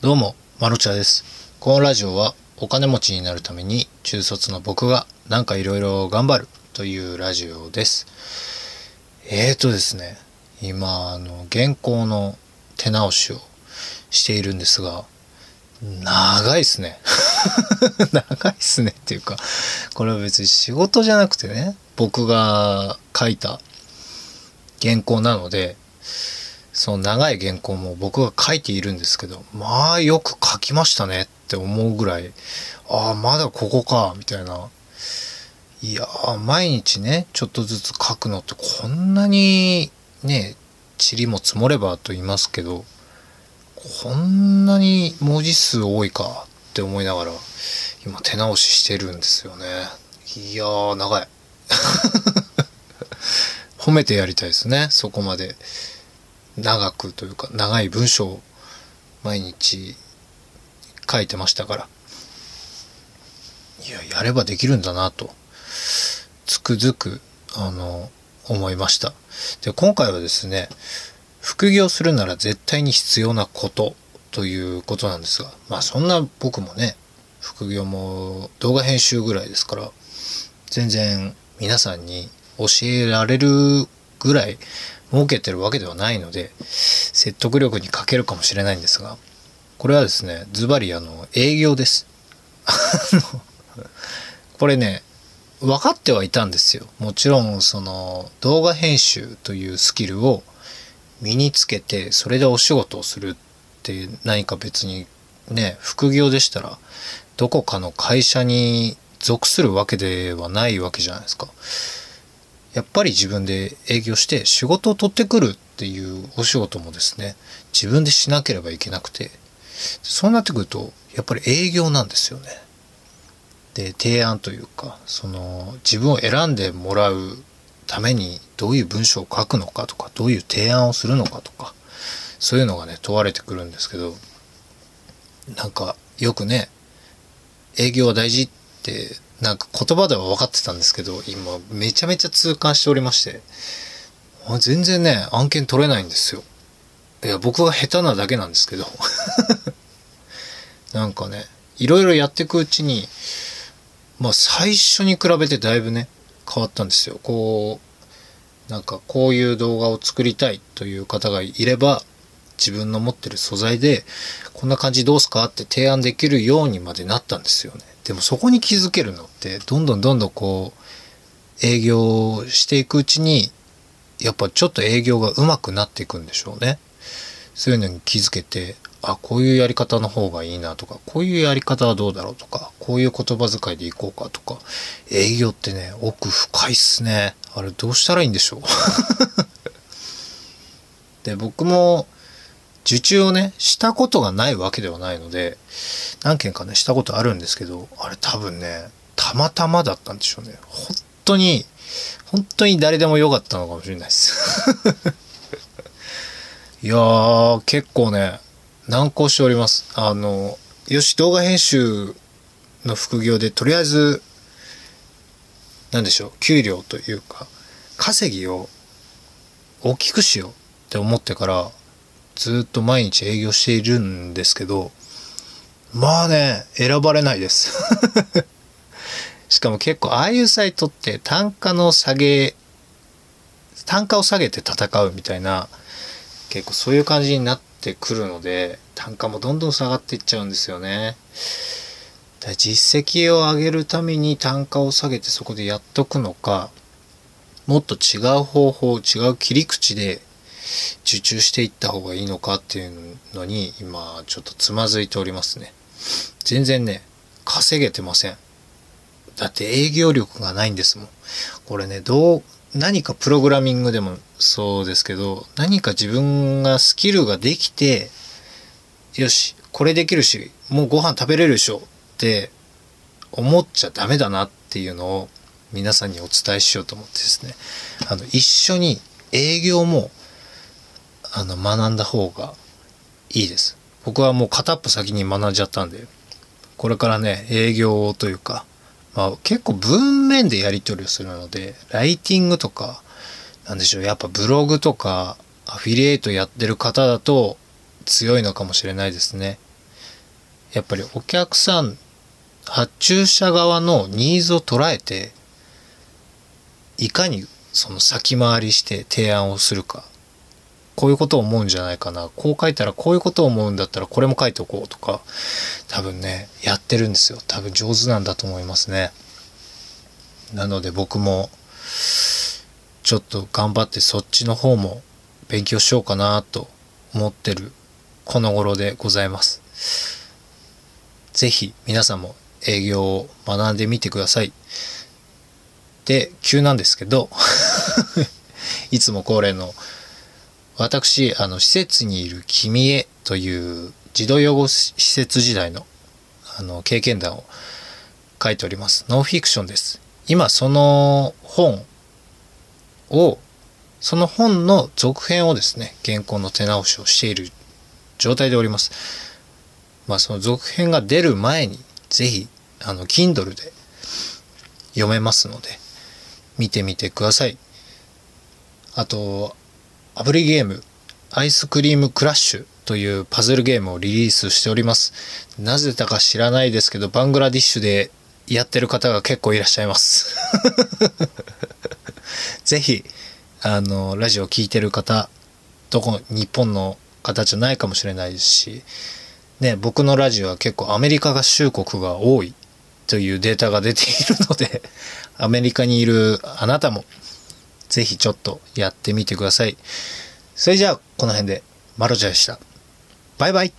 どうも、まろちゃです。このラジオはお金持ちになるために中卒の僕がなんかいろいろ頑張るというラジオです。えーとですね、今、あの、原稿の手直しをしているんですが、長いっすね。長いっすねっていうか、これは別に仕事じゃなくてね、僕が書いた原稿なので、その長い原稿も僕が書いているんですけど、まあよく書きましたねって思うぐらい、ああ、まだここか、みたいな。いやー、毎日ね、ちょっとずつ書くのってこんなにね、塵も積もればと言いますけど、こんなに文字数多いかって思いながら、今手直ししてるんですよね。いやー、長い。褒めてやりたいですね、そこまで。長くというか長い文章を毎日書いてましたから。いややればできるんだなとつくづくあの思いました。で今回はですね副業するなら絶対に必要なことということなんですがまあそんな僕もね副業も動画編集ぐらいですから全然皆さんに教えられるぐらい儲けてるわけではないので説得力に欠けるかもしれないんですがこれはですねズバリあの営業です これね分かってはいたんですよもちろんその動画編集というスキルを身につけてそれでお仕事をするって何か別にね副業でしたらどこかの会社に属するわけではないわけじゃないですか。やっぱり自分で営業して仕事を取ってくるっていうお仕事もですね自分でしなければいけなくてそうなってくるとやっぱり営業なんですよね。で提案というかその自分を選んでもらうためにどういう文章を書くのかとかどういう提案をするのかとかそういうのがね問われてくるんですけどなんかよくね営業は大事ってなんか言葉では分かってたんですけど、今めちゃめちゃ痛感しておりまして、全然ね、案件取れないんですよ。いや、僕が下手なだけなんですけど。なんかね、いろいろやっていくうちに、まあ最初に比べてだいぶね、変わったんですよ。こう、なんかこういう動画を作りたいという方がいれば、自分の持ってる素材で、こんな感じどうすか？って提案できるようにまでなったんですよね。でもそこに気づけるのって、どんどんどんどんこう、営業していくうちに、やっぱちょっと営業が上手くなっていくんでしょうね。そういうのに気づけて、あ、こういうやり方の方がいいなとか、こういうやり方はどうだろうとか、こういう言葉遣いでいこうかとか、営業ってね、奥深いっすね。あれどうしたらいいんでしょう？で、僕も、受注をね、したことがないわけではないので、何件かね、したことあるんですけど、あれ多分ね、たまたまだったんでしょうね。本当に、本当に誰でもよかったのかもしれないです。いやー、結構ね、難航しております。あの、よし、動画編集の副業で、とりあえず、なんでしょう、給料というか、稼ぎを大きくしようって思ってから、ずっと毎日営業しているんですけど、まあね、選ばれないです。しかも結構ああいうサイトって単価の下げ、単価を下げて戦うみたいな、結構そういう感じになってくるので、単価もどんどん下がっていっちゃうんですよね。だ実績を上げるために単価を下げてそこでやっとくのか、もっと違う方法、違う切り口で受注していった方がいいのかっていうのに今ちょっとつまずいておりますね。全然ね、稼げてません。だって営業力がないんですもん。これね、どう、何かプログラミングでもそうですけど、何か自分がスキルができて、よし、これできるし、もうご飯食べれるでしょって思っちゃダメだなっていうのを皆さんにお伝えしようと思ってですね、あの、一緒に営業もあの学んだ方がいいです。僕はもう片っぽ先に学んじゃったんで、これからね、営業というか、まあ結構文面でやり取りをするので、ライティングとか、なんでしょう、やっぱブログとか、アフィリエイトやってる方だと強いのかもしれないですね。やっぱりお客さん、発注者側のニーズを捉えて、いかにその先回りして提案をするか。こういうことを思うんじゃないかな。こう書いたらこういうことを思うんだったらこれも書いておこうとか、多分ね、やってるんですよ。多分上手なんだと思いますね。なので僕も、ちょっと頑張ってそっちの方も勉強しようかなと思ってるこの頃でございます。ぜひ皆さんも営業を学んでみてください。で、急なんですけど、いつも恒例の私、あの、施設にいる君へという児童養護施設時代のあの経験談を書いております。ノンフィクションです。今その本を、その本の続編をですね、原稿の手直しをしている状態でおります。まあその続編が出る前に、ぜひ、あの、Kindle で読めますので、見てみてください。あと、アプリゲーム、アイスクリームクラッシュというパズルゲームをリリースしております。なぜだか知らないですけど、バングラディッシュでやってる方が結構いらっしゃいます。ぜひ、あの、ラジオ聴いてる方、どこ、日本の方じゃないかもしれないですし、ね、僕のラジオは結構アメリカ合衆国が多いというデータが出ているので、アメリカにいるあなたもぜひちょっとやってみてください。それじゃあ、この辺で、マロジャでした。バイバイ